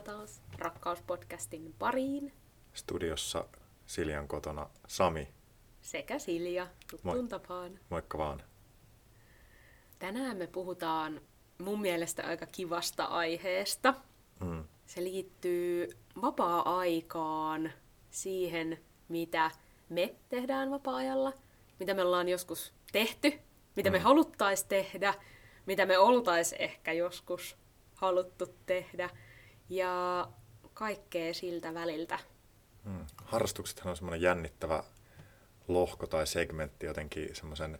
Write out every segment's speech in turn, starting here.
Tervetuloa taas Rakkauspodcastin pariin. Studiossa Siljan kotona Sami. Sekä Silja, tuttuun Moi. tapaan. Moikka vaan. Tänään me puhutaan mun mielestä aika kivasta aiheesta. Mm. Se liittyy vapaa-aikaan, siihen mitä me tehdään vapaa-ajalla, mitä me ollaan joskus tehty, mitä me Mm. haluttais tehdä, mitä me oltais ehkä joskus haluttu tehdä ja kaikkea siltä väliltä. Mm. Harrastuksethan on semmoinen jännittävä lohko tai segmentti jotenkin semmoisen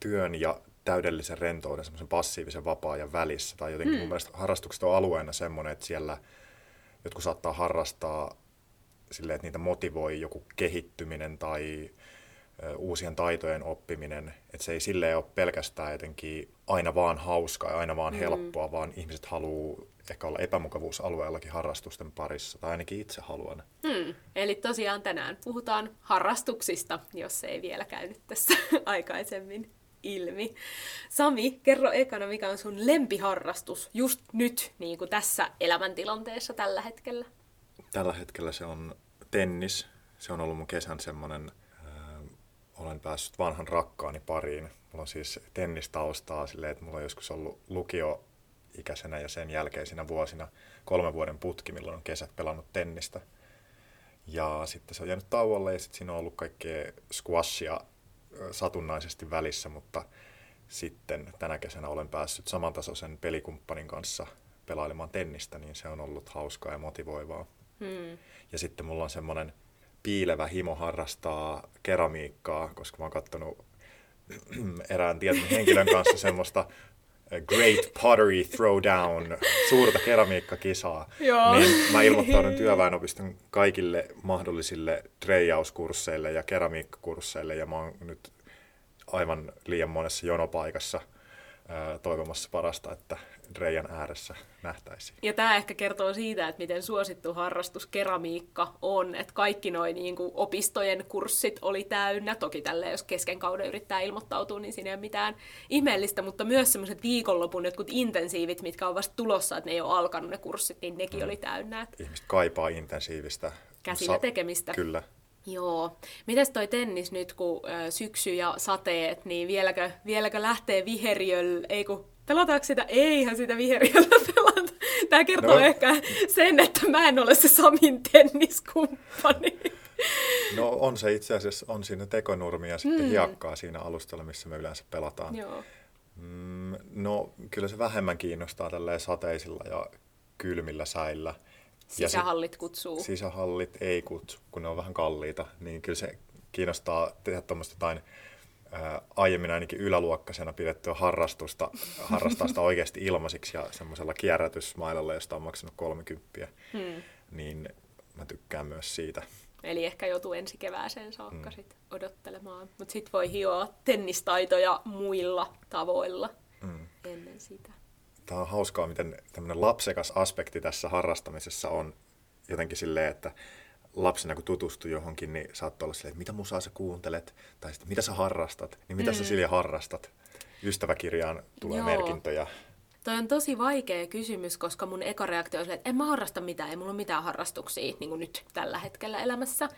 työn ja täydellisen rentouden, semmoisen passiivisen vapaa-ajan välissä. Tai jotenkin mm. mun mielestä harrastukset on alueena semmoinen, että siellä jotkut saattaa harrastaa silleen, että niitä motivoi joku kehittyminen tai uusien taitojen oppiminen. Että se ei silleen ole pelkästään jotenkin aina vaan hauskaa ja aina vaan Mm. helppoa, vaan ihmiset haluaa ehkä olla epämukavuusalueellakin harrastusten parissa, tai ainakin itse haluan. Hmm. Eli tosiaan tänään puhutaan harrastuksista, jos ei vielä käynyt tässä aikaisemmin ilmi. Sami, kerro ekana, mikä on sun lempiharrastus just nyt, niin kuin tässä elämäntilanteessa tällä hetkellä? Tällä hetkellä se on tennis. Se on ollut mun kesän semmoinen, äh, olen päässyt vanhan rakkaani pariin. Mulla on siis tennistaustaa silleen, että mulla on joskus ollut lukioikäisenä ja sen jälkeisinä vuosina kolmen vuoden putki, milloin on kesät pelannut tennistä. Ja sitten se on jäänyt tauolle ja sitten siinä on ollut kaikkea squashia satunnaisesti välissä, mutta sitten tänä kesänä olen päässyt samantasoisen pelikumppanin kanssa pelailemaan tennistä, niin se on ollut hauskaa ja motivoivaa. Hmm. Ja sitten mulla on semmoinen piilevä himo harrastaa keramiikkaa, koska mä oon kattonut erään tietyn henkilön kanssa semmoista Great Pottery Throwdown, suurta keramiikkakisaa. Joo. Niin mä ilmoittaudun työväenopiston kaikille mahdollisille treijauskursseille ja keramiikkakursseille, ja mä oon nyt aivan liian monessa jonopaikassa ää, toivomassa parasta, että reijan ääressä nähtäisiin. Ja tämä ehkä kertoo siitä, että miten suosittu harrastus keramiikka on, että kaikki noin niin kuin opistojen kurssit oli täynnä. Toki tälle, jos kesken kauden yrittää ilmoittautua, niin siinä ei ole mitään ihmeellistä, mutta myös semmoiset viikonlopun jotkut intensiivit, mitkä on vasta tulossa, että ne ei ole alkanut ne kurssit, niin nekin Mm. oli täynnä. Et Ihmiset kaipaa intensiivistä. Käsillä tekemistä. Kyllä. Joo. Mites toi tennis nyt, kun syksy ja sateet, niin vieläkö, vieläkö lähtee viheriöllä, ei kun pelataanko sitä? Eihän sitä viheriöllä pelata. Tämä kertoo No. ehkä sen, että mä en ole se Samin tenniskumppani. No on se itse asiassa, on siinä tekonurmi ja sitten hiekkaa siinä alustalla, missä me yleensä pelataan. Joo. Mm, no kyllä se vähemmän kiinnostaa tälleen sateisilla ja kylmillä säillä. Ja Sisähallit kutsuu. sit sisähallit ei kutsu, kun ne on vähän kalliita, niin kyllä se kiinnostaa tehdä tuommoista jotain aiemmin ainakin yläluokkaisena pidettyä harrastusta, harrastaa sitä oikeasti ilmaisiksi ja semmoisella kierrätysmailalla, josta on maksanut 30, Hmm. niin mä tykkään myös siitä. Eli ehkä joutuu ensi kevääseen saakka Mm. sit odottelemaan. Mutta sit voi hioa tennistaitoja muilla tavoilla Mm. ennen sitä. Tämä on hauskaa, miten tämmöinen lapsekas aspekti tässä harrastamisessa on jotenkin silleen, että lapsena kun tutustuu johonkin, niin saattoi olla silleen, että mitä musaa sä kuuntelet, tai sitten mitä sä harrastat, niin mitä mm. sä Silja harrastat. Ystäväkirjaan tulee Joo. merkintöjä. Toi on tosi vaikea kysymys, koska mun eka reaktio on se, että en mä harrasta mitään, ei mulla ole mitään harrastuksia niin kuin nyt tällä hetkellä elämässä.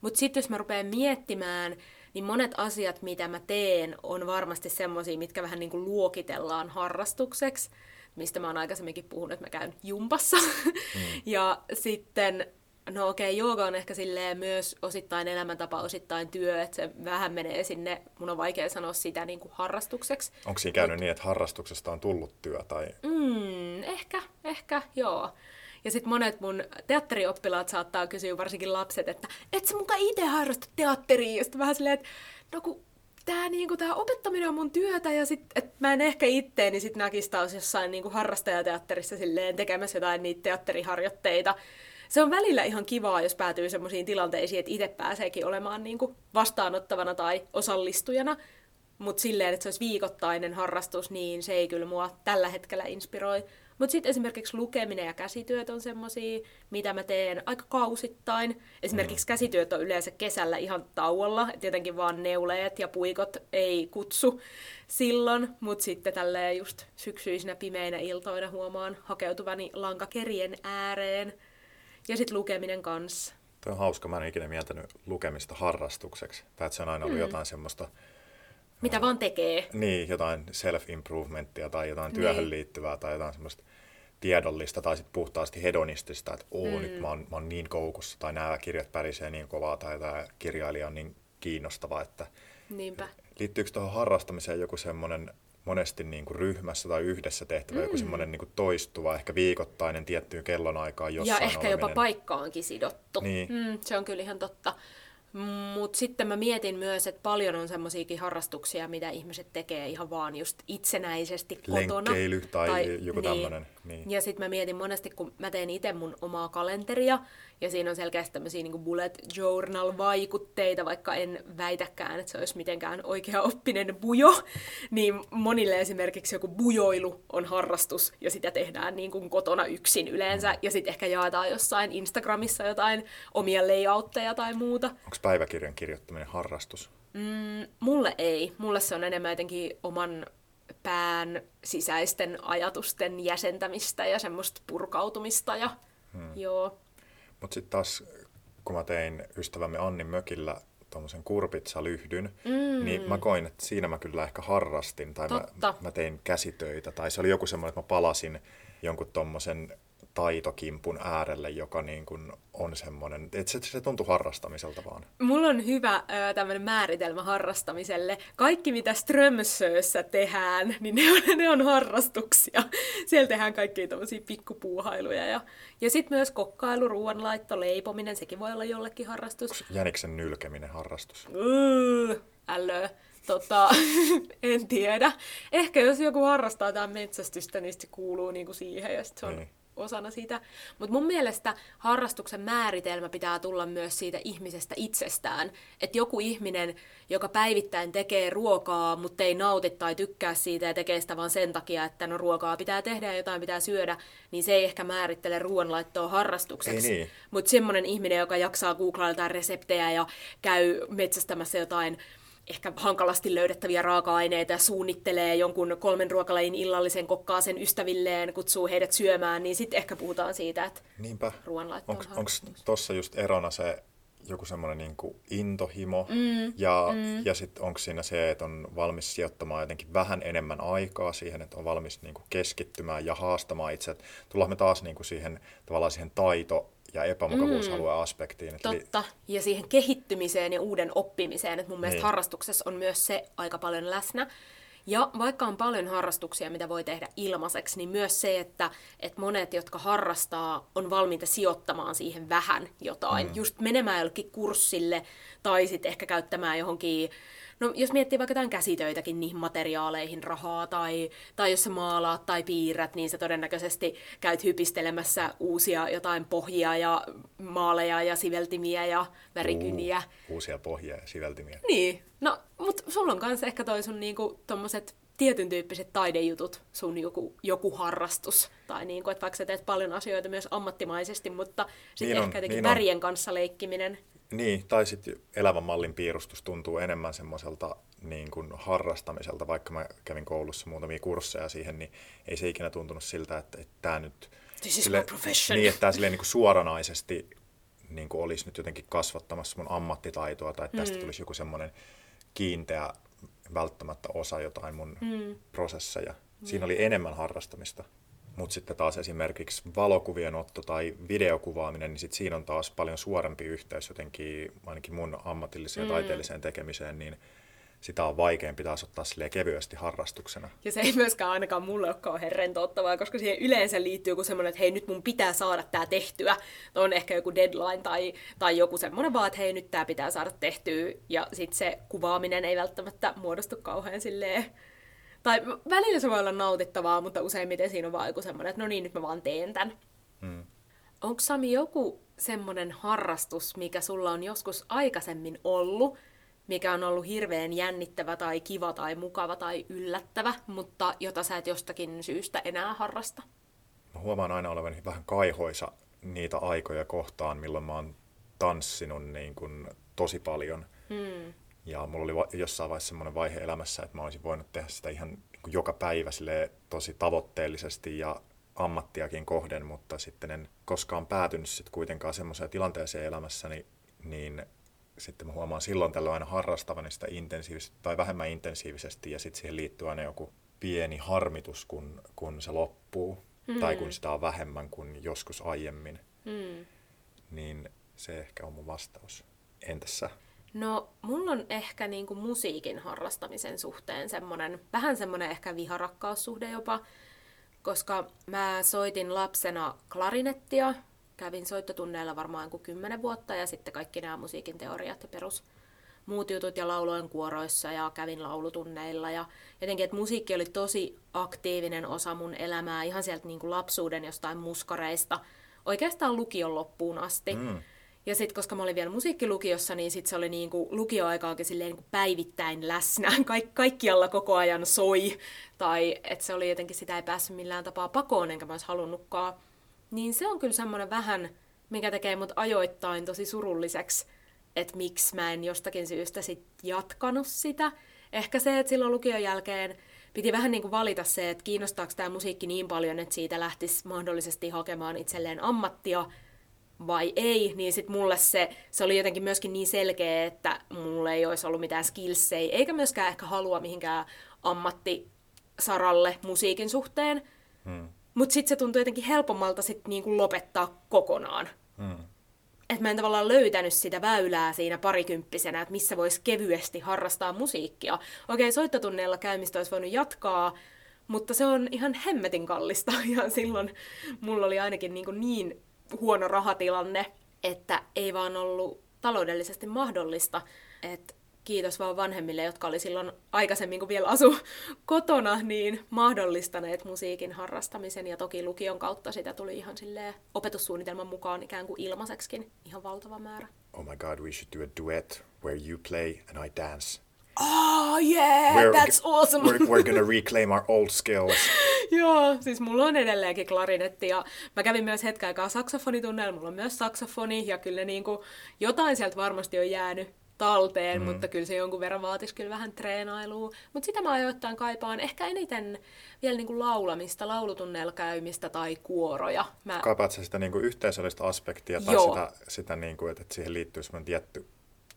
Mutta sitten jos mä rupean miettimään, niin monet asiat, mitä mä teen, on varmasti semmosia, mitkä vähän niin kuin luokitellaan harrastukseksi, mistä mä oon aikaisemminkin puhunut, että mä käyn jumpassa. Mm. ja sitten, no okei, okay, jooga on ehkä silleen myös osittain elämäntapa, osittain työ, että se vähän menee sinne, mun on vaikea sanoa sitä niin kuin harrastukseksi. Onko siinä käynyt niin, että harrastuksesta on tullut työ? Tai... Mm, ehkä, ehkä, joo. Ja sitten monet mun teatterioppilaat saattaa kysyä, varsinkin lapset, että et sä mukaan itse harrasta teatteria? Ja sitten vähän silleen, että no kun tää, niinku, tää opettaminen on mun työtä ja sit, et mä en ehkä itteeni sit näkisi taas jossain niinku harrastajateatterissa silleen tekemässä jotain niitä teatteriharjoitteita. Se on välillä ihan kivaa, jos päätyy semmoisiin tilanteisiin, että itse pääseekin olemaan niinku vastaanottavana tai osallistujana. mutta silleen, että se olisi viikoittainen harrastus, niin se ei kyllä mua tällä hetkellä inspiroi. Mutta sitten esimerkiksi lukeminen ja käsityöt on semmosia, mitä mä teen aika kausittain. Esimerkiksi mm. käsityöt on yleensä kesällä ihan tauolla, et jotenkin vaan neuleet ja puikot ei kutsu silloin, mutta sitten tälleen just syksyisinä pimeinä iltoina huomaan hakeutuvani lankakerien ääreen. Ja sitten lukeminen kanssa. Tuo on hauska, mä en ikinä mieltänyt lukemista harrastukseksi. Tai että se on aina ollut mm. jotain semmoista mitä vaan tekee. Niin, jotain self-improvementtia tai jotain niin. työhön liittyvää tai jotain semmoista tiedollista tai sitten puhtaasti hedonistista, että oo, mm. nyt mä oon, mä oon niin koukussa tai nämä kirjat pärisee niin kovaa tai tämä kirjailija on niin kiinnostava, että Niinpä. liittyykö tuohon harrastamiseen joku semmoinen monesti niin kuin ryhmässä tai yhdessä tehtävä, mm. joku semmoinen niin kuin toistuva, ehkä viikoittainen tiettyyn kellonaikaan jossain Ja ehkä oleminen. jopa paikkaankin sidottu. Niin. Mm, se on kyllä ihan totta. Mutta sitten mä mietin myös, että paljon on semmoisiakin harrastuksia, mitä ihmiset tekee ihan vaan just itsenäisesti kotona. Lenkkeily tai, tai joku niin. tämmöinen. Niin. Ja sitten mä mietin monesti, kun mä teen itse mun omaa kalenteria, ja siinä on selkeästi tämmöisiä niin bullet journal-vaikutteita, vaikka en väitäkään, että se olisi mitenkään oikea oppinen bujo, niin monille esimerkiksi joku bujoilu on harrastus, ja sitä tehdään niin kuin kotona yksin yleensä, ja sitten ehkä jaetaan jossain Instagramissa jotain omia layoutteja tai muuta. Onko päiväkirjan kirjoittaminen harrastus? Mm, mulle ei. Mulle se on enemmän jotenkin oman pään sisäisten ajatusten jäsentämistä ja semmoista purkautumista. Ja, hmm. joo. Mutta sitten taas, kun mä tein ystävämme Annin mökillä tuommoisen kurpitsalyhdyn, mm. niin mä koin, että siinä mä kyllä ehkä harrastin, tai mä, mä tein käsitöitä, tai se oli joku semmoinen, että mä palasin jonkun tuommoisen taitokimpun äärelle, joka niin kuin on semmoinen, että se, se tuntuu harrastamiselta vaan. Mulla on hyvä tämmöinen määritelmä harrastamiselle. Kaikki, mitä Strömsössä tehdään, niin ne on, ne on harrastuksia. Siellä tehdään kaikkia tämmöisiä pikkupuuhailuja. Ja, ja sitten myös kokkailu, ruoanlaitto, leipominen, sekin voi olla jollekin harrastus. Jäniksen nylkeminen harrastus? Älö. Tota, en tiedä. Ehkä jos joku harrastaa tämän metsästystä, niin se kuuluu niinku siihen ja se on niin osana sitä. Mutta mun mielestä harrastuksen määritelmä pitää tulla myös siitä ihmisestä itsestään. Että joku ihminen, joka päivittäin tekee ruokaa, mutta ei nauti tai tykkää siitä ja tekee sitä vaan sen takia, että no ruokaa pitää tehdä ja jotain pitää syödä, niin se ei ehkä määrittele ruoanlaittoa harrastukseksi. Niin. Mutta semmoinen ihminen, joka jaksaa googlailla reseptejä ja käy metsästämässä jotain ehkä hankalasti löydettäviä raaka-aineita ja suunnittelee jonkun kolmen ruokalajin illallisen kokkaa sen ystävilleen, kutsuu heidät syömään, niin sitten ehkä puhutaan siitä, että Niinpä. ruoanlaitto on Onko tuossa just erona se joku semmoinen niin intohimo mm, ja, mm. ja sitten onko siinä se, että on valmis sijoittamaan jotenkin vähän enemmän aikaa siihen, että on valmis niin kuin keskittymään ja haastamaan itse. Tullaan me taas niin kuin siihen, tavallaan siihen taito ja epämukavuusalueen mm, aspektiin. Totta, li- ja siihen kehittymiseen ja uuden oppimiseen, että mun mielestä niin. harrastuksessa on myös se aika paljon läsnä. Ja vaikka on paljon harrastuksia, mitä voi tehdä ilmaiseksi, niin myös se, että, että monet, jotka harrastaa, on valmiita sijoittamaan siihen vähän jotain. Mm. Just menemään jollekin kurssille tai sitten ehkä käyttämään johonkin No jos miettii vaikka tämän käsitöitäkin niihin materiaaleihin rahaa, tai, tai jos sä maalaat tai piirrät, niin sä todennäköisesti käyt hypistelemässä uusia jotain pohjia ja maaleja ja siveltimiä ja värikyniä. Uh, uusia pohjia ja siveltimiä. Niin, no, mutta sulla on kanssa ehkä toi sun niinku, tommoset tietyn tyyppiset taidejutut, sun joku, joku harrastus. Tai niin kuin, että vaikka sä teet paljon asioita myös ammattimaisesti, mutta sitten niin ehkä jotenkin niin värien on. kanssa leikkiminen niin, tai sitten elävän mallin piirustus tuntuu enemmän semmoiselta niin kuin harrastamiselta, vaikka mä kävin koulussa muutamia kursseja siihen, niin ei se ikinä tuntunut siltä, että, että tämä nyt... This is sille, my profession. Niin, että tämä niin kuin suoranaisesti niin kuin olisi nyt jotenkin kasvattamassa mun ammattitaitoa, tai että tästä mm. tulisi joku semmoinen kiinteä välttämättä osa jotain mun mm. prosesseja. Siinä oli enemmän harrastamista. Mutta sitten taas esimerkiksi valokuvien otto tai videokuvaaminen, niin sit siinä on taas paljon suorempi yhteys jotenkin ainakin mun ammatilliseen ja mm. taiteelliseen tekemiseen, niin sitä on vaikeampi taas ottaa kevyesti harrastuksena. Ja se ei myöskään ainakaan mulle ole kauhean rentouttavaa, koska siihen yleensä liittyy joku semmoinen, että hei nyt mun pitää saada tämä tehtyä. On ehkä joku deadline tai, tai joku semmoinen vaan, että hei nyt tämä pitää saada tehtyä. Ja sitten se kuvaaminen ei välttämättä muodostu kauhean silleen tai välillä se voi olla nautittavaa, mutta useimmiten siinä on vaan joku semmoinen, että no niin, nyt mä vaan teen tämän. Hmm. Onko Sami joku semmoinen harrastus, mikä sulla on joskus aikaisemmin ollut, mikä on ollut hirveän jännittävä tai kiva tai mukava tai yllättävä, mutta jota sä et jostakin syystä enää harrasta? Mä huomaan aina olevani vähän kaihoisa niitä aikoja kohtaan, milloin mä oon tanssinut niin kuin tosi paljon. Hmm. Ja mulla oli jossain vaiheessa semmoinen vaihe elämässä, että mä olisin voinut tehdä sitä ihan niin joka päivä tosi tavoitteellisesti ja ammattiakin kohden, mutta sitten en koskaan päätynyt sitten kuitenkaan semmoiseen tilanteeseen elämässäni, niin sitten mä huomaan silloin tällöin aina harrastavani sitä intensiivisesti tai vähemmän intensiivisesti ja sitten siihen liittyy aina joku pieni harmitus, kun, kun se loppuu mm. tai kun sitä on vähemmän kuin joskus aiemmin. Mm. Niin se ehkä on mun vastaus. Entäs sä? No, mulla on ehkä niinku musiikin harrastamisen suhteen semmonen, vähän semmonen ehkä viharakkaussuhde jopa, koska mä soitin lapsena klarinettia, kävin soittotunneilla varmaan kuin kymmenen vuotta ja sitten kaikki nämä musiikin teoriat ja perus muut jutut ja lauloin kuoroissa ja kävin laulutunneilla ja jotenkin, että musiikki oli tosi aktiivinen osa mun elämää ihan sieltä niin kuin lapsuuden jostain muskareista oikeastaan lukion loppuun asti. Mm. Ja sitten koska mä olin vielä musiikkilukiossa, niin sit se oli niinku lukioaikaakin silleen niinku päivittäin läsnä. Kaik- kaikkialla koko ajan soi. Tai että se oli jotenkin, sitä ei päässyt millään tapaa pakoon, enkä mä olisi halunnutkaan. Niin se on kyllä semmoinen vähän, mikä tekee mut ajoittain tosi surulliseksi, että miksi mä en jostakin syystä sit jatkanut sitä. Ehkä se, että silloin lukion jälkeen piti vähän niin kuin valita se, että kiinnostaako tämä musiikki niin paljon, että siitä lähtisi mahdollisesti hakemaan itselleen ammattia vai ei, niin sitten mulle se, se oli jotenkin myöskin niin selkeä, että mulle ei olisi ollut mitään skillsei, eikä myöskään ehkä halua mihinkään ammattisaralle musiikin suhteen. Hmm. Mutta sitten se tuntui jotenkin helpommalta sit niinku lopettaa kokonaan. Hmm. Että mä en tavallaan löytänyt sitä väylää siinä parikymppisenä, että missä voisi kevyesti harrastaa musiikkia. Okei, soittotunneilla käymistä olisi voinut jatkaa, mutta se on ihan hemmetin kallista. Ja silloin mulla oli ainakin niin, kuin niin huono rahatilanne, että ei vaan ollut taloudellisesti mahdollista. Että kiitos vaan vanhemmille, jotka oli silloin aikaisemmin, kun vielä asu kotona, niin mahdollistaneet musiikin harrastamisen. Ja toki lukion kautta sitä tuli ihan silleen opetussuunnitelman mukaan ikään kuin ilmaiseksikin ihan valtava määrä. Oh my god, we should do a duet where you play and I dance. Oh yeah, we're, that's awesome! We're, we're gonna reclaim our old skills. Joo, siis mulla on edelleenkin klarinetti ja mä kävin myös hetken aikaa saksofonitunneilla, mulla on myös saksofoni ja kyllä niin kuin jotain sieltä varmasti on jäänyt talteen, mm. mutta kyllä se jonkun verran vaatisi kyllä vähän treenailua. Mutta sitä mä ajoittain kaipaan ehkä eniten vielä niinku laulamista, laulutunneilla käymistä tai kuoroja. Mä... Kaipaat sä sitä niinku yhteisöllistä aspektia tai Joo. sitä, sitä niinku, että siihen liittyy semmoinen tietty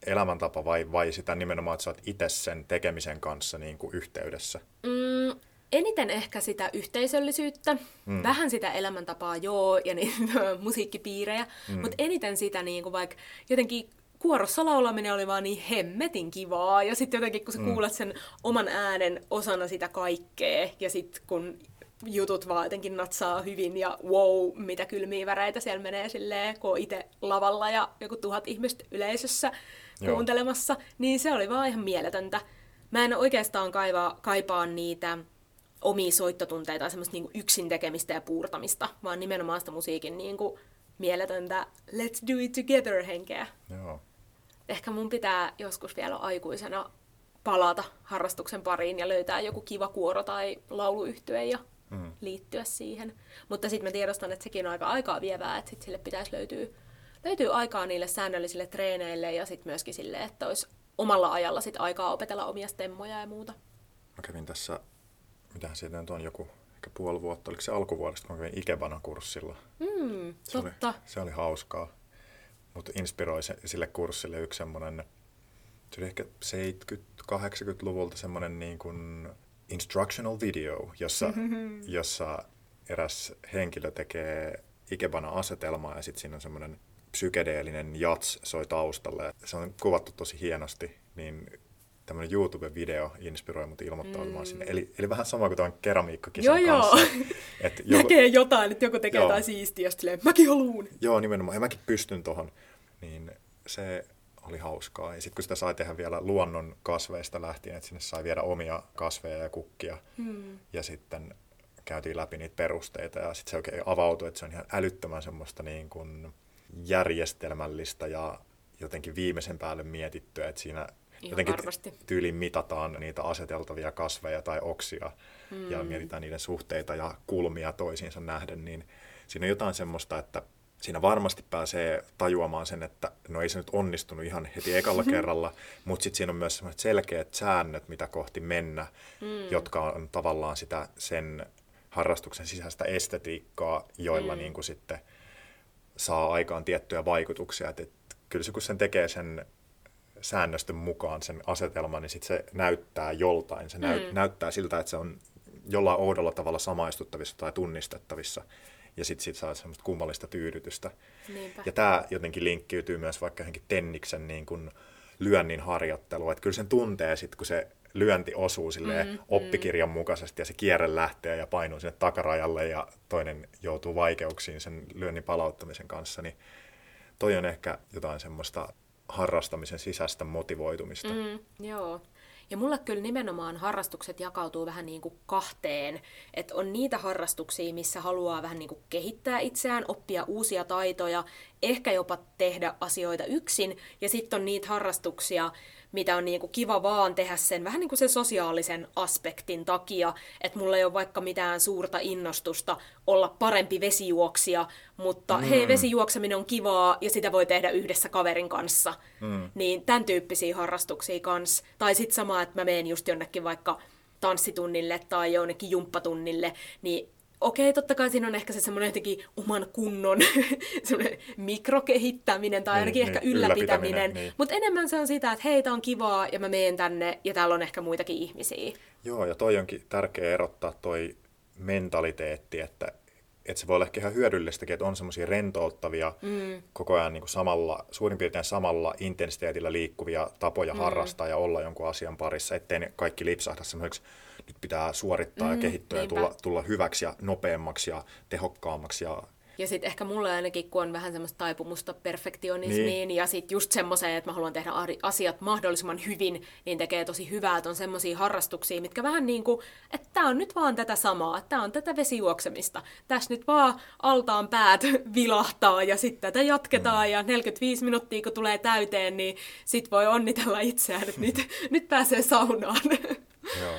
elämäntapa vai, vai sitä nimenomaan, että sä oot itse sen tekemisen kanssa niinku yhteydessä? Mm, eniten ehkä sitä yhteisöllisyyttä, mm. vähän sitä elämäntapaa, joo, ja niin, musiikkipiirejä, mm. mutta eniten sitä niin kuin vaikka jotenkin kuorossa laulaminen oli vaan niin hemmetin kivaa. Ja sitten jotenkin, kun sä mm. kuulet sen oman äänen osana sitä kaikkea, ja sitten kun jutut vaan jotenkin natsaa hyvin, ja wow, mitä kylmiä väreitä siellä menee silleen, kun itse lavalla ja joku tuhat ihmistä yleisössä Joo. kuuntelemassa, niin se oli vaan ihan mieletöntä. Mä en oikeastaan kaivaa, kaipaa niitä omia soittotunteita, semmoista niinku yksin tekemistä ja puurtamista, vaan nimenomaan sitä musiikin niinku mieletöntä let's do it together henkeä. Joo ehkä mun pitää joskus vielä aikuisena palata harrastuksen pariin ja löytää joku kiva kuoro tai lauluyhtye ja mm. liittyä siihen. Mutta sitten mä tiedostan, että sekin on aika aikaa vievää, että sit sille pitäisi löytyä, löytyy aikaa niille säännöllisille treeneille ja sitten myöskin sille, että olisi omalla ajalla sit aikaa opetella omia stemmoja ja muuta. Mä kävin tässä, mitähän siitä nyt on, joku ehkä puoli vuotta, oliko se alkuvuodesta, kun mä kävin Ikebana-kurssilla. Mm, se totta. Oli, se oli hauskaa mutta inspiroi se, sille kurssille yksi semmoinen, se oli ehkä 70-80-luvulta semmoinen niin kuin instructional video, jossa, jossa eräs henkilö tekee Ikebana-asetelmaa ja sitten siinä on semmoinen psykedeellinen jats soi taustalle. Se on kuvattu tosi hienosti, niin tämmöinen YouTube-video inspiroi mut ilmoittautumaan mm. sinne. Eli, eli vähän sama kuin tuon keramiikkakisan joo, kanssa. Joo, että joku... Näkee jotain, että joku tekee joo. jotain siistiä, ja sitten mäkin haluun. Joo, nimenomaan. Ja mäkin pystyn tuohon. Niin se oli hauskaa. Ja sitten kun sitä sai tehdä vielä luonnon kasveista lähtien, että sinne sai viedä omia kasveja ja kukkia. Mm. Ja sitten käytiin läpi niitä perusteita ja sitten se oikein avautui, että se on ihan älyttömän semmoista niin kuin järjestelmällistä ja jotenkin viimeisen päälle mietittyä, että siinä jotenkin varmasti. tyyliin mitataan niitä aseteltavia kasveja tai oksia mm. ja mietitään niiden suhteita ja kulmia toisiinsa nähden, niin siinä on jotain semmoista, että siinä varmasti pääsee tajuamaan sen, että no ei se nyt onnistunut ihan heti ekalla kerralla, mutta sitten siinä on myös sellaiset selkeät säännöt, mitä kohti mennä, mm. jotka on tavallaan sitä sen harrastuksen sisäistä estetiikkaa, joilla mm. niin kuin sitten saa aikaan tiettyjä vaikutuksia. Et, et, kyllä se kun sen tekee sen säännöstön mukaan sen asetelman, niin sitten se näyttää joltain. Se mm. näyttää siltä, että se on jollain oudolla tavalla samaistuttavissa tai tunnistettavissa ja sitten sit saa semmoista kummallista tyydytystä. Niinpä. Ja tämä jotenkin linkkiytyy myös vaikka johonkin Tenniksen niin kun lyönnin harjoitteluun, että kyllä sen tuntee sitten, kun se lyönti osuu sille mm, oppikirjan mm. mukaisesti ja se kierre lähtee ja painuu sinne takarajalle ja toinen joutuu vaikeuksiin sen lyönnin palauttamisen kanssa, niin toi on ehkä jotain semmoista harrastamisen sisäistä motivoitumista. Mm, joo. Ja mulle kyllä nimenomaan harrastukset jakautuu vähän niin kuin kahteen. Että on niitä harrastuksia, missä haluaa vähän niin kuin kehittää itseään, oppia uusia taitoja, ehkä jopa tehdä asioita yksin. Ja sitten on niitä harrastuksia, mitä on niinku kiva vaan tehdä sen vähän niin kuin sen sosiaalisen aspektin takia, että mulla ei ole vaikka mitään suurta innostusta olla parempi vesijuoksija, mutta mm. hei, vesijuokseminen on kivaa ja sitä voi tehdä yhdessä kaverin kanssa. Mm. Niin tämän tyyppisiä harrastuksia kans. Tai sitten sama, että mä menen just jonnekin vaikka tanssitunnille tai jonnekin jumppatunnille, niin okei, totta kai siinä on ehkä se semmoinen jotenkin oman kunnon semmoinen mikrokehittäminen tai niin, ainakin niin, ehkä ylläpitäminen. Niin. Mutta enemmän se on sitä, että hei, tää on kivaa ja mä menen tänne ja täällä on ehkä muitakin ihmisiä. Joo, ja toi onkin tärkeä erottaa toi mentaliteetti, että, että se voi olla ehkä ihan hyödyllistäkin, että on semmoisia rentouttavia, mm. koko ajan niin kuin samalla, suurin piirtein samalla intensiteetillä liikkuvia tapoja mm. harrastaa ja olla jonkun asian parissa, ettei ne kaikki lipsahda semmoiseksi pitää suorittaa mm, ja kehittyä niinpä. ja tulla, tulla hyväksi ja nopeammaksi ja tehokkaammaksi ja ja sitten ehkä mulle ainakin, kun on vähän semmoista taipumusta perfektionismiin niin. ja sitten just semmoiseen, että mä haluan tehdä asiat mahdollisimman hyvin, niin tekee tosi hyvää, että on semmoisia harrastuksia, mitkä vähän niin kuin, että tämä on nyt vaan tätä samaa, että tämä on tätä vesijuoksemista. Tässä nyt vaan altaan päät vilahtaa ja sitten tätä jatketaan mm. ja 45 minuuttia kun tulee täyteen, niin sit voi onnitella itseään, että nyt, nyt pääsee saunaan. Joo.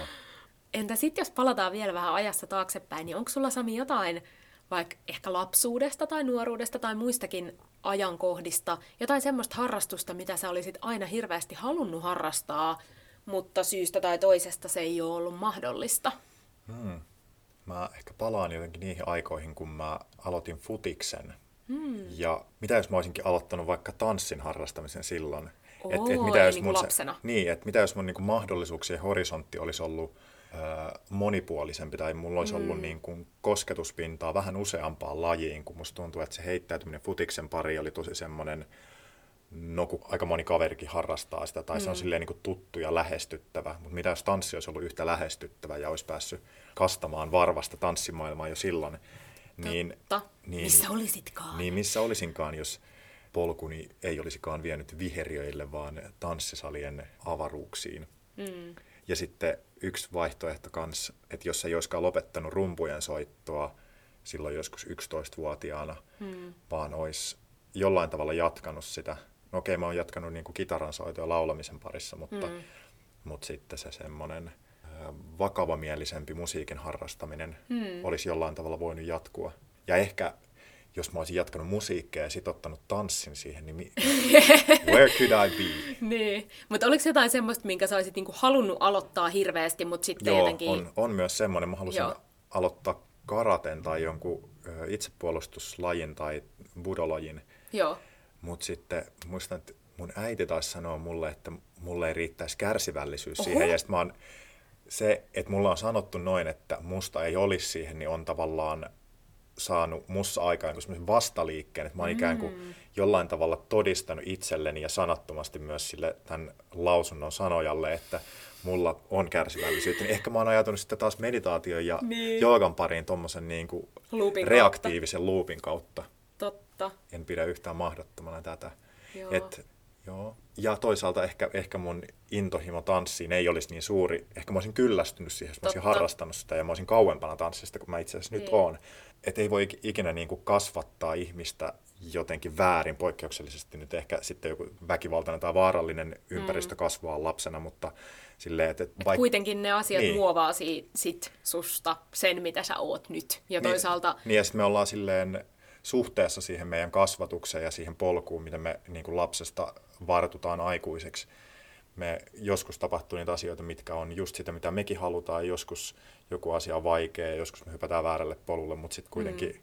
Entä sitten jos palataan vielä vähän ajassa taaksepäin, niin onko sulla Sami jotain vaikka ehkä lapsuudesta tai nuoruudesta tai muistakin ajankohdista, jotain semmoista harrastusta, mitä sä olisit aina hirveästi halunnut harrastaa, mutta syystä tai toisesta se ei ole ollut mahdollista? Hmm. Mä ehkä palaan jotenkin niihin aikoihin, kun mä aloitin futiksen. Hmm. Ja mitä jos mä olisinkin aloittanut vaikka tanssin harrastamisen silloin? Oo, et, et mitä jos niin mun lapsena. Se, niin, että mitä jos mun niin mahdollisuuksien horisontti olisi ollut monipuolisempi tai mulla olisi ollut mm. niin kuin kosketuspintaa vähän useampaan lajiin, kun musta tuntuu, että se heittäytyminen futiksen pari oli tosi semmoinen, no kun aika moni kaverikin harrastaa sitä, tai mm. se on mm. silleen niin kuin tuttu ja lähestyttävä, mutta mitä jos tanssi olisi ollut yhtä lähestyttävä ja olisi päässyt kastamaan varvasta tanssimaailmaa jo silloin, niin, Totta. niin missä olisitkaan? Niin, missä olisinkaan, jos polkuni ei olisikaan vienyt viheriöille, vaan tanssisalien avaruuksiin. Mm. Ja sitten yksi vaihtoehto kanssa, että jos ei olisikaan lopettanut rumpujen soittoa silloin joskus 11-vuotiaana, hmm. vaan olisi jollain tavalla jatkanut sitä. No okei, mä oon jatkanut niin kuin kitaran soitoa laulamisen parissa, mutta, hmm. mutta sitten se semmoinen vakavamielisempi musiikin harrastaminen hmm. olisi jollain tavalla voinut jatkua. Ja ehkä jos mä olisin jatkanut musiikkia ja sitten ottanut tanssin siihen, niin mi- where could I be? niin, mutta oliko jotain semmoista, minkä sä olisit niinku halunnut aloittaa hirveästi, mutta sitten Joo, jotenkin... on, on myös semmoinen. Mä halusin Joo. aloittaa karaten tai jonkun itsepuolustuslajin tai budolajin. Joo. Mutta sitten muistan, että mun äiti taisi sanoa mulle, että mulle ei riittäisi kärsivällisyys Oho. siihen. Ja sitten mä oon, se, että mulla on sanottu noin, että musta ei olisi siihen, niin on tavallaan saanut mussa aikaan niin vastaliikkeen, että mä oon mm. ikään kuin mm. jollain tavalla todistanut itselleni ja sanattomasti myös sille tämän lausunnon sanojalle, että mulla on kärsivällisyyttä, niin ehkä mä oon ajatunut sitten taas meditaation ja niin. joogan pariin tuommoisen niin kuin reaktiivisen kautta. loopin kautta. Totta. En pidä yhtään mahdottomana tätä. Et Joo. Ja toisaalta ehkä, ehkä mun intohimo tanssiin ei olisi niin suuri. Ehkä mä olisin kyllästynyt siihen, jos mä olisin harrastanut sitä ja mä olisin kauempana tanssista kuin mä itse asiassa nyt niin. oon. Että ei voi ikinä niin kuin kasvattaa ihmistä jotenkin väärin, poikkeuksellisesti nyt ehkä sitten joku väkivaltainen tai vaarallinen ympäristö mm. kasvaa lapsena, mutta silleen, että... Et vaik- kuitenkin ne asiat niin. muovaa si- sit susta sen, mitä sä oot nyt. Ja niin, toisaalta... Niin, ja sitten me ollaan silleen suhteessa siihen meidän kasvatukseen ja siihen polkuun, mitä me niin kuin lapsesta vartutaan aikuiseksi. Me joskus tapahtuu niitä asioita, mitkä on just sitä, mitä mekin halutaan. Joskus joku asia on vaikea, joskus me hypätään väärälle polulle, mutta sitten kuitenkin...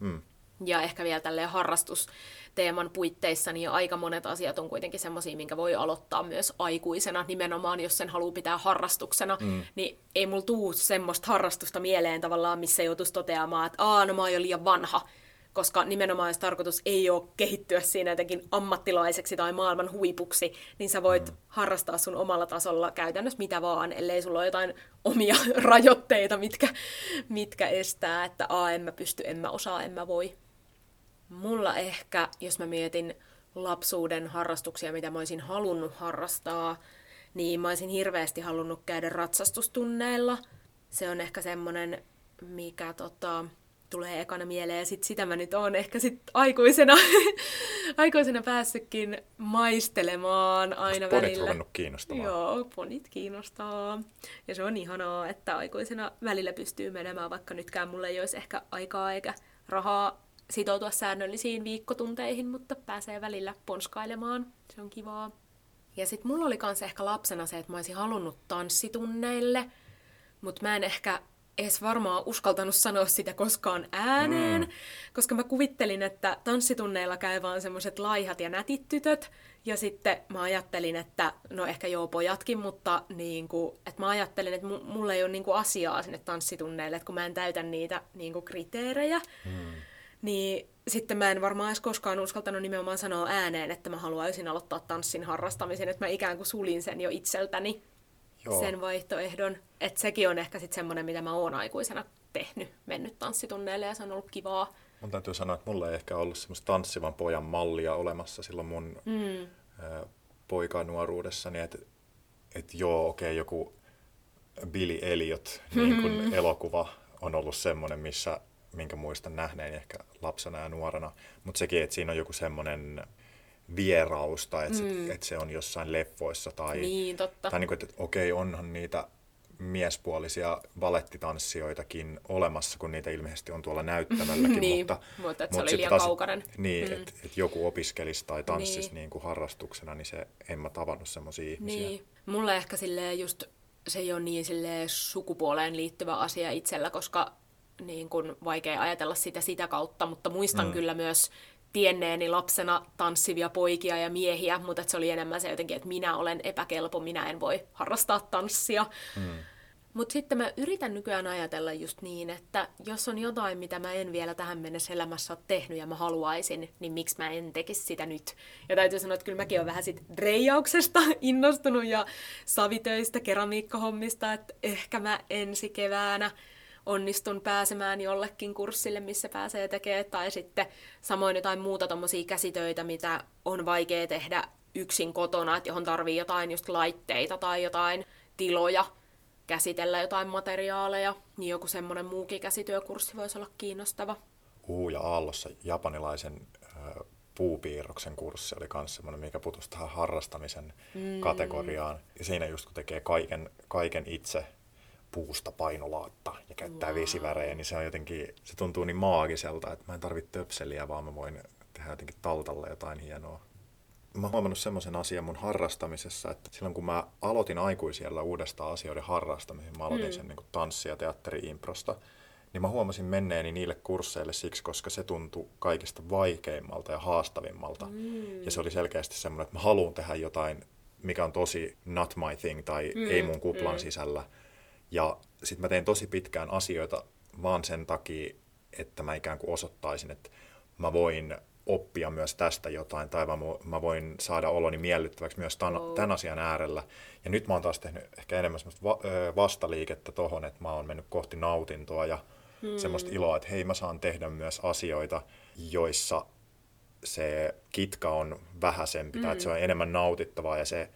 Mm. Mm. Ja ehkä vielä tälleen harrastusteeman puitteissa, niin aika monet asiat on kuitenkin semmoisia, minkä voi aloittaa myös aikuisena, nimenomaan jos sen haluaa pitää harrastuksena, mm. niin ei mulla tuu semmoista harrastusta mieleen tavallaan, missä joutuisi toteamaan, että aah, no mä oon jo liian vanha, koska nimenomaan jos tarkoitus ei ole kehittyä siinä jotenkin ammattilaiseksi tai maailman huipuksi, niin sä voit mm. harrastaa sun omalla tasolla käytännössä mitä vaan, ellei sulla ole jotain omia rajoitteita, mitkä, mitkä estää, että a, en mä pysty, en mä osaa, en mä voi. Mulla ehkä, jos mä mietin lapsuuden harrastuksia, mitä mä olisin halunnut harrastaa, niin mä olisin hirveästi halunnut käydä ratsastustunneilla. Se on ehkä semmoinen, mikä tota, tulee ekana mieleen, ja sit sitä mä nyt oon ehkä sit aikuisena, aikuisena päässytkin maistelemaan aina ponit välillä. ruvennut kiinnostamaan? Joo, ponit kiinnostaa. Ja se on ihanaa, että aikuisena välillä pystyy menemään, vaikka nytkään mulle ei olisi ehkä aikaa eikä rahaa sitoutua säännöllisiin viikkotunteihin, mutta pääsee välillä ponskailemaan. Se on kivaa. Ja sitten mulla oli kanssa ehkä lapsena se, että mä olisin halunnut tanssitunneille, mutta mä en ehkä edes varmaan uskaltanut sanoa sitä koskaan ääneen, mm. koska mä kuvittelin, että tanssitunneilla käy vaan semmoiset laihat ja nätit tytöt, ja sitten mä ajattelin, että no ehkä joo pojatkin, mutta niin kuin, että mä ajattelin, että mulla ei ole niin kuin asiaa sinne tanssitunneille, että kun mä en täytä niitä niin kuin kriteerejä, mm. niin sitten mä en varmaan edes koskaan uskaltanut nimenomaan sanoa ääneen, että mä haluaisin aloittaa tanssin harrastamisen, että mä ikään kuin sulin sen jo itseltäni. Joo. sen vaihtoehdon. Että sekin on ehkä sitten semmoinen, mitä mä oon aikuisena tehnyt, mennyt tanssitunneille ja se on ollut kivaa. Mun täytyy sanoa, että mulla ei ehkä ollut semmoista tanssivan pojan mallia olemassa silloin mun mm. poikanuoruudessani, että et joo, okei, okay, joku Billy Elliot niin kun mm-hmm. elokuva on ollut semmoinen, missä, minkä muistan nähneen ehkä lapsena ja nuorena, mutta sekin, että siinä on joku semmoinen vierausta, että, mm. se, että se on jossain leffoissa tai, niin, totta. tai niin kuin, että okei, onhan niitä miespuolisia valettitanssijoitakin olemassa, kun niitä ilmeisesti on tuolla näyttämälläkin. niin, mutta, mutta, että se oli liian taas, kaukainen. Niin, mm. että et joku opiskelisi tai tanssisi niin. Niin kuin harrastuksena, niin se, en mä tavannut semmoisia ihmisiä. Niin. Mulle ehkä silleen just se ei ole niin silleen sukupuoleen liittyvä asia itsellä, koska niin kun vaikea ajatella sitä sitä kautta, mutta muistan mm. kyllä myös tienneeni lapsena tanssivia poikia ja miehiä, mutta se oli enemmän se jotenkin, että minä olen epäkelpo, minä en voi harrastaa tanssia. Mm. Mutta sitten mä yritän nykyään ajatella just niin, että jos on jotain, mitä mä en vielä tähän mennessä elämässä ole tehnyt ja mä haluaisin, niin miksi mä en tekisi sitä nyt? Ja täytyy sanoa, että kyllä mäkin olen vähän sit reijauksesta innostunut ja savitöistä, keramiikkahommista, että ehkä mä ensi keväänä onnistun pääsemään jollekin kurssille, missä pääsee tekemään, tai sitten samoin jotain muuta tommosia käsitöitä, mitä on vaikea tehdä yksin kotona, että johon tarvii jotain just laitteita tai jotain tiloja, käsitellä jotain materiaaleja, niin joku semmoinen muukin käsityökurssi voisi olla kiinnostava. Uu, ja Aallossa japanilaisen äh, puupiirroksen kurssi oli myös semmoinen, mikä putosi tähän harrastamisen mm. kategoriaan. Ja siinä just kun tekee kaiken, kaiken itse, puusta painolaatta ja käyttää wow. vesivärejä, niin se on jotenkin, se tuntuu niin maagiselta, että mä en tarvitse töpseliä, vaan mä voin tehdä jotenkin taltalle jotain hienoa. Mä oon huomannut semmoisen asian mun harrastamisessa, että silloin kun mä aloitin aikuisiellä uudestaan asioiden harrastamisen, mä aloitin mm. sen niin tanssi- ja teatteri-improsta, niin mä huomasin menneeni niille kursseille siksi, koska se tuntui kaikista vaikeimmalta ja haastavimmalta. Mm. Ja se oli selkeästi semmoinen, että mä haluan tehdä jotain, mikä on tosi not my thing tai mm. ei mun kuplan mm. sisällä ja sitten mä tein tosi pitkään asioita vaan sen takia, että mä ikään kuin osoittaisin, että mä voin oppia myös tästä jotain, tai mä voin saada oloni miellyttäväksi myös tämän, oh. tämän asian äärellä. Ja nyt mä oon taas tehnyt ehkä enemmän semmoista va- vastaliikettä tohon, että mä oon mennyt kohti nautintoa ja hmm. semmoista iloa, että hei mä saan tehdä myös asioita, joissa se kitka on vähäisempi mm. tai että se on enemmän nautittavaa ja se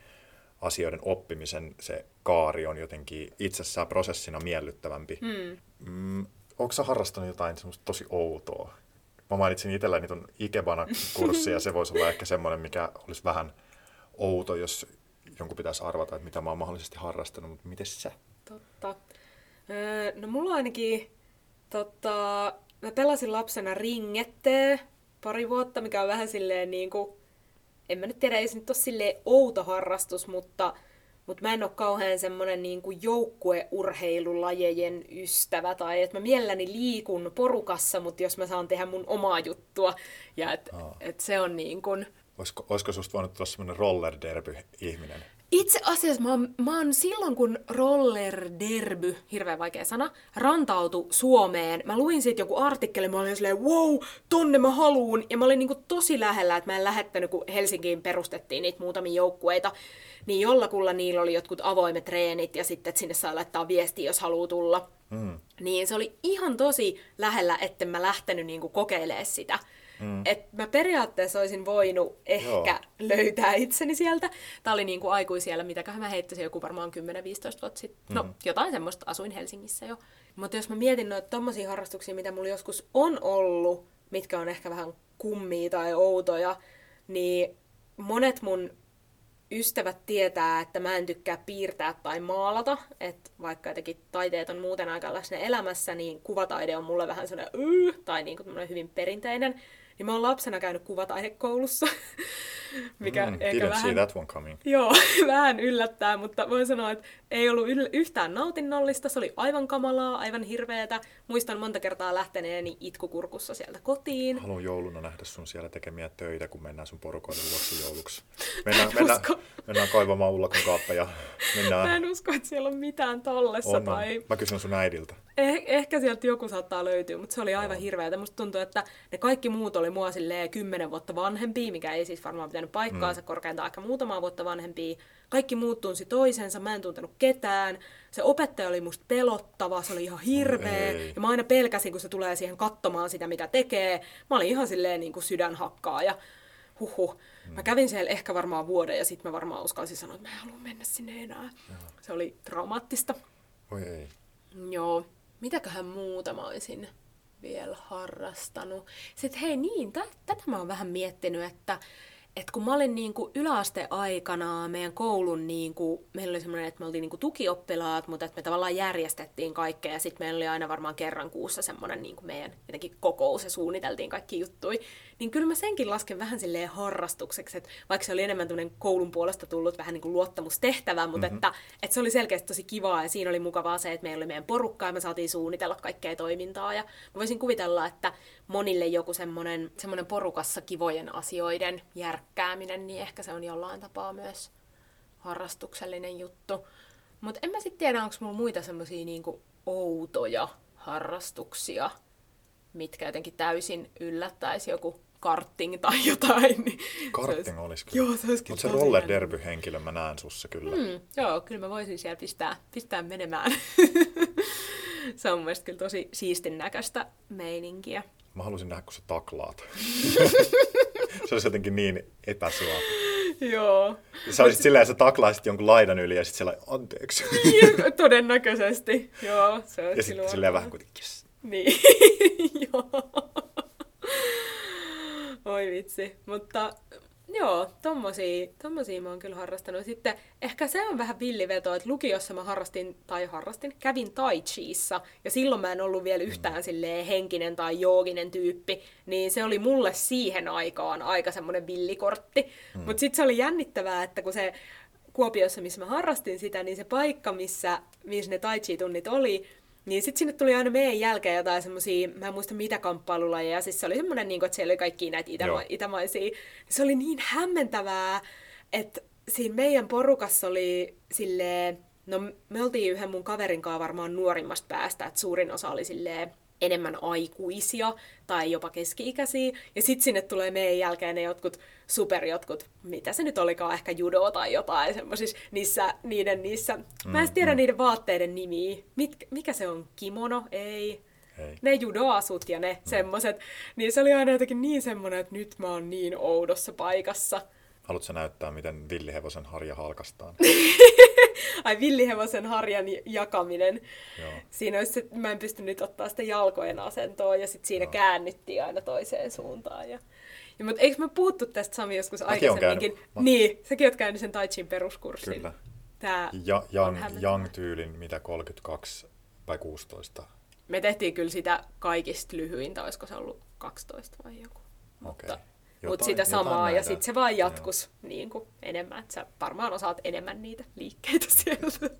asioiden oppimisen se kaari on jotenkin itsessään prosessina miellyttävämpi. Mm. Mm, onko sä harrastanut jotain semmoista tosi outoa? Mä mainitsin itselläni tuon Ikebana-kurssi ja se voisi olla ehkä semmoinen, mikä olisi vähän outo, jos jonkun pitäisi arvata, että mitä mä oon mahdollisesti harrastanut, mutta miten sä? Totta. Öö, no mulla ainakin, tota, mä pelasin lapsena ringetteen pari vuotta, mikä on vähän silleen niin kuin, en mä nyt tiedä, ei se nyt ole silleen outo harrastus, mutta, mutta mä en ole kauhean semmoinen niin kuin joukkueurheilulajejen ystävä, tai että mä mielelläni liikun porukassa, mutta jos mä saan tehdä mun omaa juttua, ja että et se on niin kuin... Olisiko, olisiko susta voinut tulla semmoinen roller derby-ihminen? Itse asiassa mä oon, mä oon silloin, kun roller derby, hirveän vaikea sana, rantautu Suomeen, mä luin siitä joku artikkeli, mä olin silleen, wow, tonne mä haluun. Ja mä olin niinku tosi lähellä, että mä en lähettänyt, kun Helsinkiin perustettiin niitä muutamia joukkueita, niin jollakulla niillä oli jotkut avoimet treenit ja sitten että sinne saa laittaa viestiä, jos haluaa tulla. Mm. Niin se oli ihan tosi lähellä, etten mä lähtenyt niinku kokeilemaan sitä. Mm. Et mä periaatteessa olisin voinut ehkä Joo. löytää itseni sieltä. Tämä oli niin kuin aikuisiellä, mitäköhän mä heittäisin joku varmaan 10-15 vuotta sitten. No, mm. jotain semmoista, asuin Helsingissä jo. Mutta jos mä mietin noita tommosia harrastuksia, mitä mulla joskus on ollut, mitkä on ehkä vähän kummia tai outoja, niin monet mun ystävät tietää, että mä en tykkää piirtää tai maalata, että vaikka jotenkin taiteet on muuten aika läsnä elämässä, niin kuvataide on mulle vähän sellainen yh, tai niin kuin hyvin perinteinen. Niin mä oon lapsena käynyt kuvataidekoulussa, mikä mm, ehkä vähän... see that one coming. Joo, vähän yllättää, mutta voin sanoa, että ei ollut yl- yhtään nautinnollista. Se oli aivan kamalaa, aivan hirveetä. Muistan monta kertaa lähteneeni itkukurkussa sieltä kotiin. Haluan jouluna nähdä sun siellä tekemiä töitä, kun mennään sun porukoiden luokse jouluksi. Mennään, mennään, mennään kaivamaan ullakon kaappeja. Mennään... Mä en usko, että siellä on mitään tollessa. On, tai... on. Mä kysyn sun äidiltä. Eh- ehkä sieltä joku saattaa löytyä, mutta se oli aivan no. hirveätä. Musta tuntuu, että ne kaikki muut oli mua silleen kymmenen vuotta vanhempia, mikä ei siis varmaan pitänyt paikkaansa, mm. korkeintaan ehkä muutamaa vuotta vanhempia. Kaikki muut tunsi toisensa, mä en tuntenut ketään. Se opettaja oli musta pelottava, se oli ihan hirveä. No, ja mä aina pelkäsin, kun se tulee siihen katsomaan sitä, mitä tekee. Mä olin ihan silleen niin kuin sydänhakkaa ja huhu. Mm. Mä kävin siellä ehkä varmaan vuoden ja sitten mä varmaan uskalsin sanoa, että mä en halua mennä sinne enää. Joo. Se oli traumaattista. Oi ei. Joo. Mitäköhän muuta mä olisin vielä harrastanut. Sitten hei niin, t- tätä mä oon vähän miettinyt, että et kun mä olin niin kuin yläasteaikana meidän koulun, niin kuin, meillä oli semmoinen, että me oltiin niin kuin tukioppilaat, mutta että me tavallaan järjestettiin kaikkea ja sitten meillä oli aina varmaan kerran kuussa semmoinen niin kuin meidän jotenkin kokous ja suunniteltiin kaikki juttui. Niin kyllä mä senkin lasken vähän silleen harrastukseksi, että vaikka se oli enemmän koulun puolesta tullut vähän niin kuin luottamustehtävä, mutta mm-hmm. että, että se oli selkeästi tosi kivaa ja siinä oli mukavaa se, että meillä oli meidän porukkaa ja me saatiin suunnitella kaikkea toimintaa ja mä voisin kuvitella, että monille joku semmoinen, semmoinen porukassa kivojen asioiden järkkääminen, niin ehkä se on jollain tapaa myös harrastuksellinen juttu. Mutta en mä sitten tiedä, onko mulla muita semmoisia niinku outoja harrastuksia, mitkä jotenkin täysin yllättäisi joku karting tai jotain. Niin karting olisi, kyllä. Joo, se olisi Mutta se roller derby henkilö mä näen sussa kyllä. Mm, joo, kyllä mä voisin siellä pistää, pistää menemään. se on mun mielestä kyllä tosi siistin näköistä meininkiä. Mä halusin nähdä, kun sä taklaat. se olisi jotenkin niin epäsuora. Joo. Sä olisit silleen, että sä taklaisit jonkun laidan yli ja sitten siellä anteeksi. Todennäköisesti, joo. Se ja sitten silleen vähän kuitenkin, yes. Niin, joo. Oi vitsi, mutta Joo, tommosia, tommosia mä oon kyllä harrastanut. Sitten ehkä se on vähän villiveto, että lukiossa mä harrastin, tai harrastin, kävin tai chiissa, ja silloin mä en ollut vielä yhtään mm. silleen henkinen tai jooginen tyyppi, niin se oli mulle siihen aikaan aika semmoinen villikortti. Mm. Mutta sitten se oli jännittävää, että kun se Kuopiossa, missä mä harrastin sitä, niin se paikka, missä, missä ne tai chi-tunnit oli, niin sitten sinne tuli aina meidän jälkeen jotain semmoisia, mä en muista mitä kamppailulajeja, siis se oli semmoinen, niin että siellä oli kaikki näitä itäma- itämaisia. Se oli niin hämmentävää, että siinä meidän porukassa oli silleen, no me oltiin yhden mun kaverin kanssa varmaan nuorimmasta päästä, että suurin osa oli silleen enemmän aikuisia tai jopa keski-ikäisiä. Ja sitten sinne tulee meidän jälkeen ne jotkut super jotkut, mitä se nyt olikaan, ehkä judo tai jotain semmoisissa, niissä, niiden niissä, mm, mä en tiedä mm. niiden vaatteiden nimiä. Mit, mikä se on? Kimono? Ei. Ei. Ne judoasut ja ne mm. semmoset. Niin se oli aina jotenkin niin semmoinen, että nyt mä oon niin oudossa paikassa. Haluatko näyttää, miten villihevosen harja halkastaan? Ai villihevosen harjan jakaminen. Joo. Siinä olisi, se, mä en pystynyt ottaa sitä jalkojen asentoa ja sitten siinä no. käännyttiin aina toiseen suuntaan. Ja, ja, mutta eikö me puhuttu tästä Sami joskus Mäkin aikaisemminkin? Mä... Niin, säkin oot käynyt sen Taichin peruskurssin. Kyllä. Tää ja, young, young tyylin, mitä 32 vai 16? Me tehtiin kyllä sitä kaikista lyhyintä, olisiko se ollut 12 vai joku. Okay. Mutta mutta sitä samaa, ja sitten se vaan jatkus niin kuin enemmän. Että sä varmaan osaat enemmän niitä liikkeitä sieltä.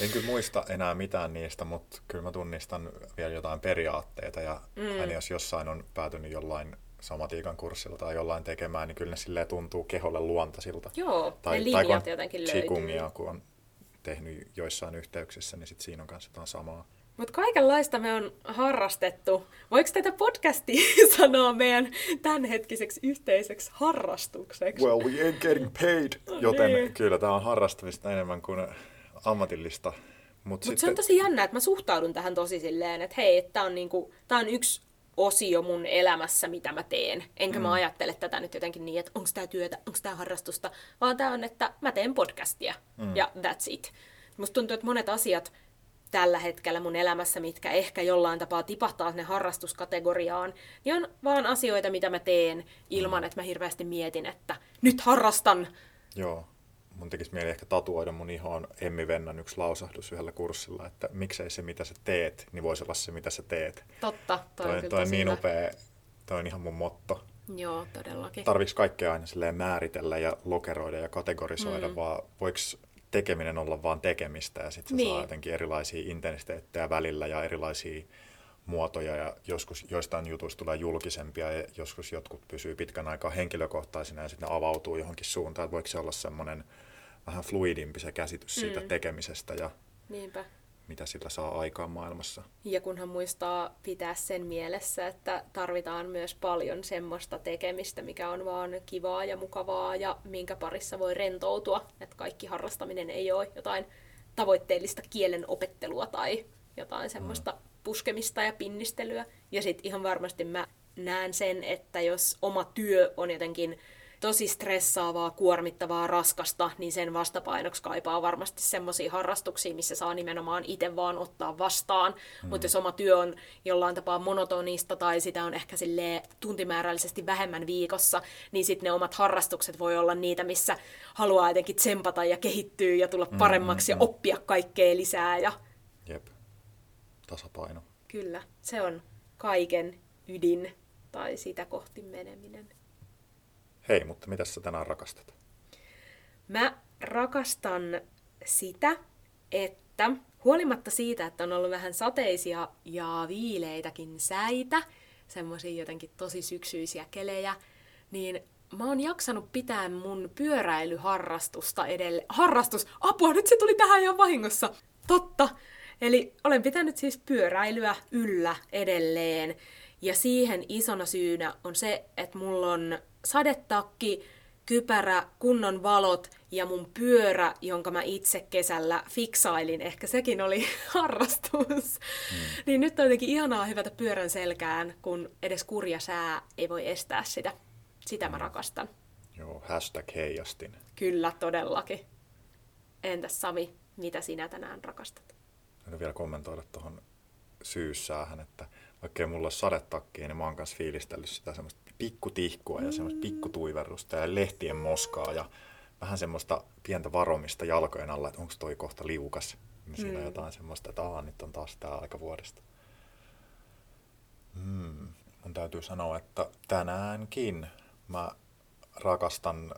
En kyllä muista enää mitään niistä, mutta kyllä mä tunnistan vielä jotain periaatteita, ja mm. aina jos jossain on päätynyt jollain somatiikan kurssilla tai jollain tekemään, niin kyllä ne silleen tuntuu keholle luontaisilta. Joo, tai, ne linjat tai jotenkin löytyy. kun on tehnyt joissain yhteyksissä, niin sit siinä on kanssa jotain samaa. Mutta kaikenlaista me on harrastettu. Voiko tätä podcastia sanoa meidän tämänhetkiseksi yhteiseksi harrastukseksi? Well, we ain't getting paid. No Joten niin. kyllä tämä on harrastamista enemmän kuin ammatillista. Mutta Mut sitten... se on tosi jännä, että mä suhtaudun tähän tosi silleen, että hei, tämä on, niinku, tää on yksi osio mun elämässä, mitä mä teen. Enkä mm. mä ajattele tätä nyt jotenkin niin, että onko tämä työtä, onko tämä harrastusta, vaan tämä on, että mä teen podcastia mm. ja that's it. Musta tuntuu, että monet asiat tällä hetkellä mun elämässä, mitkä ehkä jollain tapaa tipahtaa sinne harrastuskategoriaan, niin on vaan asioita, mitä mä teen ilman, että mä hirveästi mietin, että nyt harrastan. Joo. Mun tekisi mieli ehkä tatuoida mun ihoon Emmi Vennan yksi lausahdus yhdellä kurssilla, että miksei se, mitä sä teet, niin voisi olla se, mitä sä teet. Totta, toi, toi, on, toi on niin upea, toi on ihan mun motto. Joo, todellakin. Tarviiko kaikkea aina määritellä ja lokeroida ja kategorisoida, mm. vaan voiko tekeminen olla vaan tekemistä ja sitten se niin. saa jotenkin erilaisia intensiteettejä välillä ja erilaisia muotoja ja joskus joistain jutuista tulee julkisempia ja joskus jotkut pysyy pitkän aikaa henkilökohtaisina ja sitten ne avautuu johonkin suuntaan. Että voiko se olla semmoinen vähän fluidimpi se käsitys siitä mm. tekemisestä ja Niinpä mitä sillä saa aikaan maailmassa. Ja kunhan muistaa pitää sen mielessä, että tarvitaan myös paljon semmoista tekemistä, mikä on vaan kivaa ja mukavaa ja minkä parissa voi rentoutua. Että kaikki harrastaminen ei ole jotain tavoitteellista kielen opettelua tai jotain semmoista mm. puskemista ja pinnistelyä. Ja sitten ihan varmasti mä näen sen, että jos oma työ on jotenkin tosi stressaavaa, kuormittavaa, raskasta, niin sen vastapainoksi kaipaa varmasti semmoisia harrastuksia, missä saa nimenomaan itse vaan ottaa vastaan. Mm. Mutta jos oma työ on jollain tapaa monotonista tai sitä on ehkä tuntimäärällisesti vähemmän viikossa, niin sitten ne omat harrastukset voi olla niitä, missä haluaa jotenkin tsempata ja kehittyä ja tulla mm, paremmaksi mm, mm, ja oppia kaikkea lisää. Ja... Jep, tasapaino. Kyllä, se on kaiken ydin tai sitä kohti meneminen. Hei, mutta mitä sä tänään rakastat? Mä rakastan sitä, että huolimatta siitä, että on ollut vähän sateisia ja viileitäkin säitä, semmoisia jotenkin tosi syksyisiä kelejä, niin mä oon jaksanut pitää mun pyöräilyharrastusta edelleen. Harrastus! Apua, nyt se tuli tähän ihan vahingossa! Totta! Eli olen pitänyt siis pyöräilyä yllä edelleen. Ja siihen isona syynä on se, että mulla on sadetakki, kypärä, kunnon valot ja mun pyörä, jonka mä itse kesällä fiksailin. Ehkä sekin oli harrastus. Mm. Niin nyt on jotenkin ihanaa hyvätä pyörän selkään, kun edes kurja sää ei voi estää sitä. Sitä mä mm. rakastan. Joo, hashtag heijastin. Kyllä, todellakin. Entäs Sami, mitä sinä tänään rakastat? Haluan vielä kommentoida tuohon syyssäähän, että vaikka mulla ole sadetakkiin, niin mä oon kanssa fiilistellyt sitä semmoista pikkutihkua ja semmoista pikkutuiverrusta ja lehtien moskaa ja vähän semmoista pientä varomista jalkojen alla, että onko toi kohta liukas. Niin siinä mm. jotain semmoista, että Aa, nyt on taas tämä aika vuodesta. Mm. Mun täytyy sanoa, että tänäänkin mä rakastan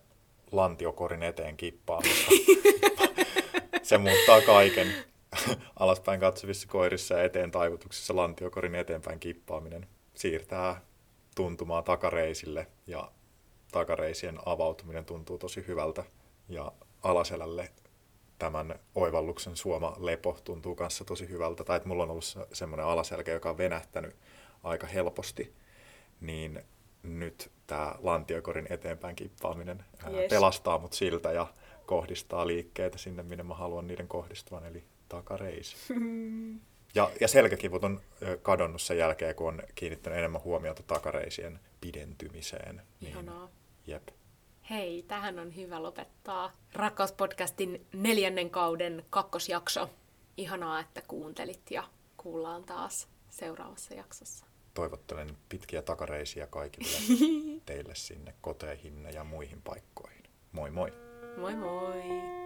lantiokorin eteen kippaamista. Se muuttaa kaiken. Alaspäin katsovissa koirissa ja eteen taivutuksissa lantiokorin eteenpäin kippaaminen siirtää tuntumaa takareisille ja takareisien avautuminen tuntuu tosi hyvältä ja alaselälle tämän oivalluksen suoma lepo tuntuu kanssa tosi hyvältä. Tai että mulla on ollut semmoinen alaselkä, joka on venähtänyt aika helposti, niin nyt tämä lantiokorin eteenpäin kippaaminen yes. pelastaa mut siltä ja kohdistaa liikkeitä sinne, minne mä haluan niiden kohdistuvan, eli takareisi. Ja, ja selkäkivut on kadonnut sen jälkeen, kun on kiinnittänyt enemmän huomiota takareisien pidentymiseen. Ihanaa. Jep. Hei, tähän on hyvä lopettaa. Rakkauspodcastin neljännen kauden kakkosjakso. Ihanaa, että kuuntelit ja kuullaan taas seuraavassa jaksossa. Toivottelen pitkiä takareisiä kaikille teille sinne koteihinne ja muihin paikkoihin. Moi moi! Moi moi!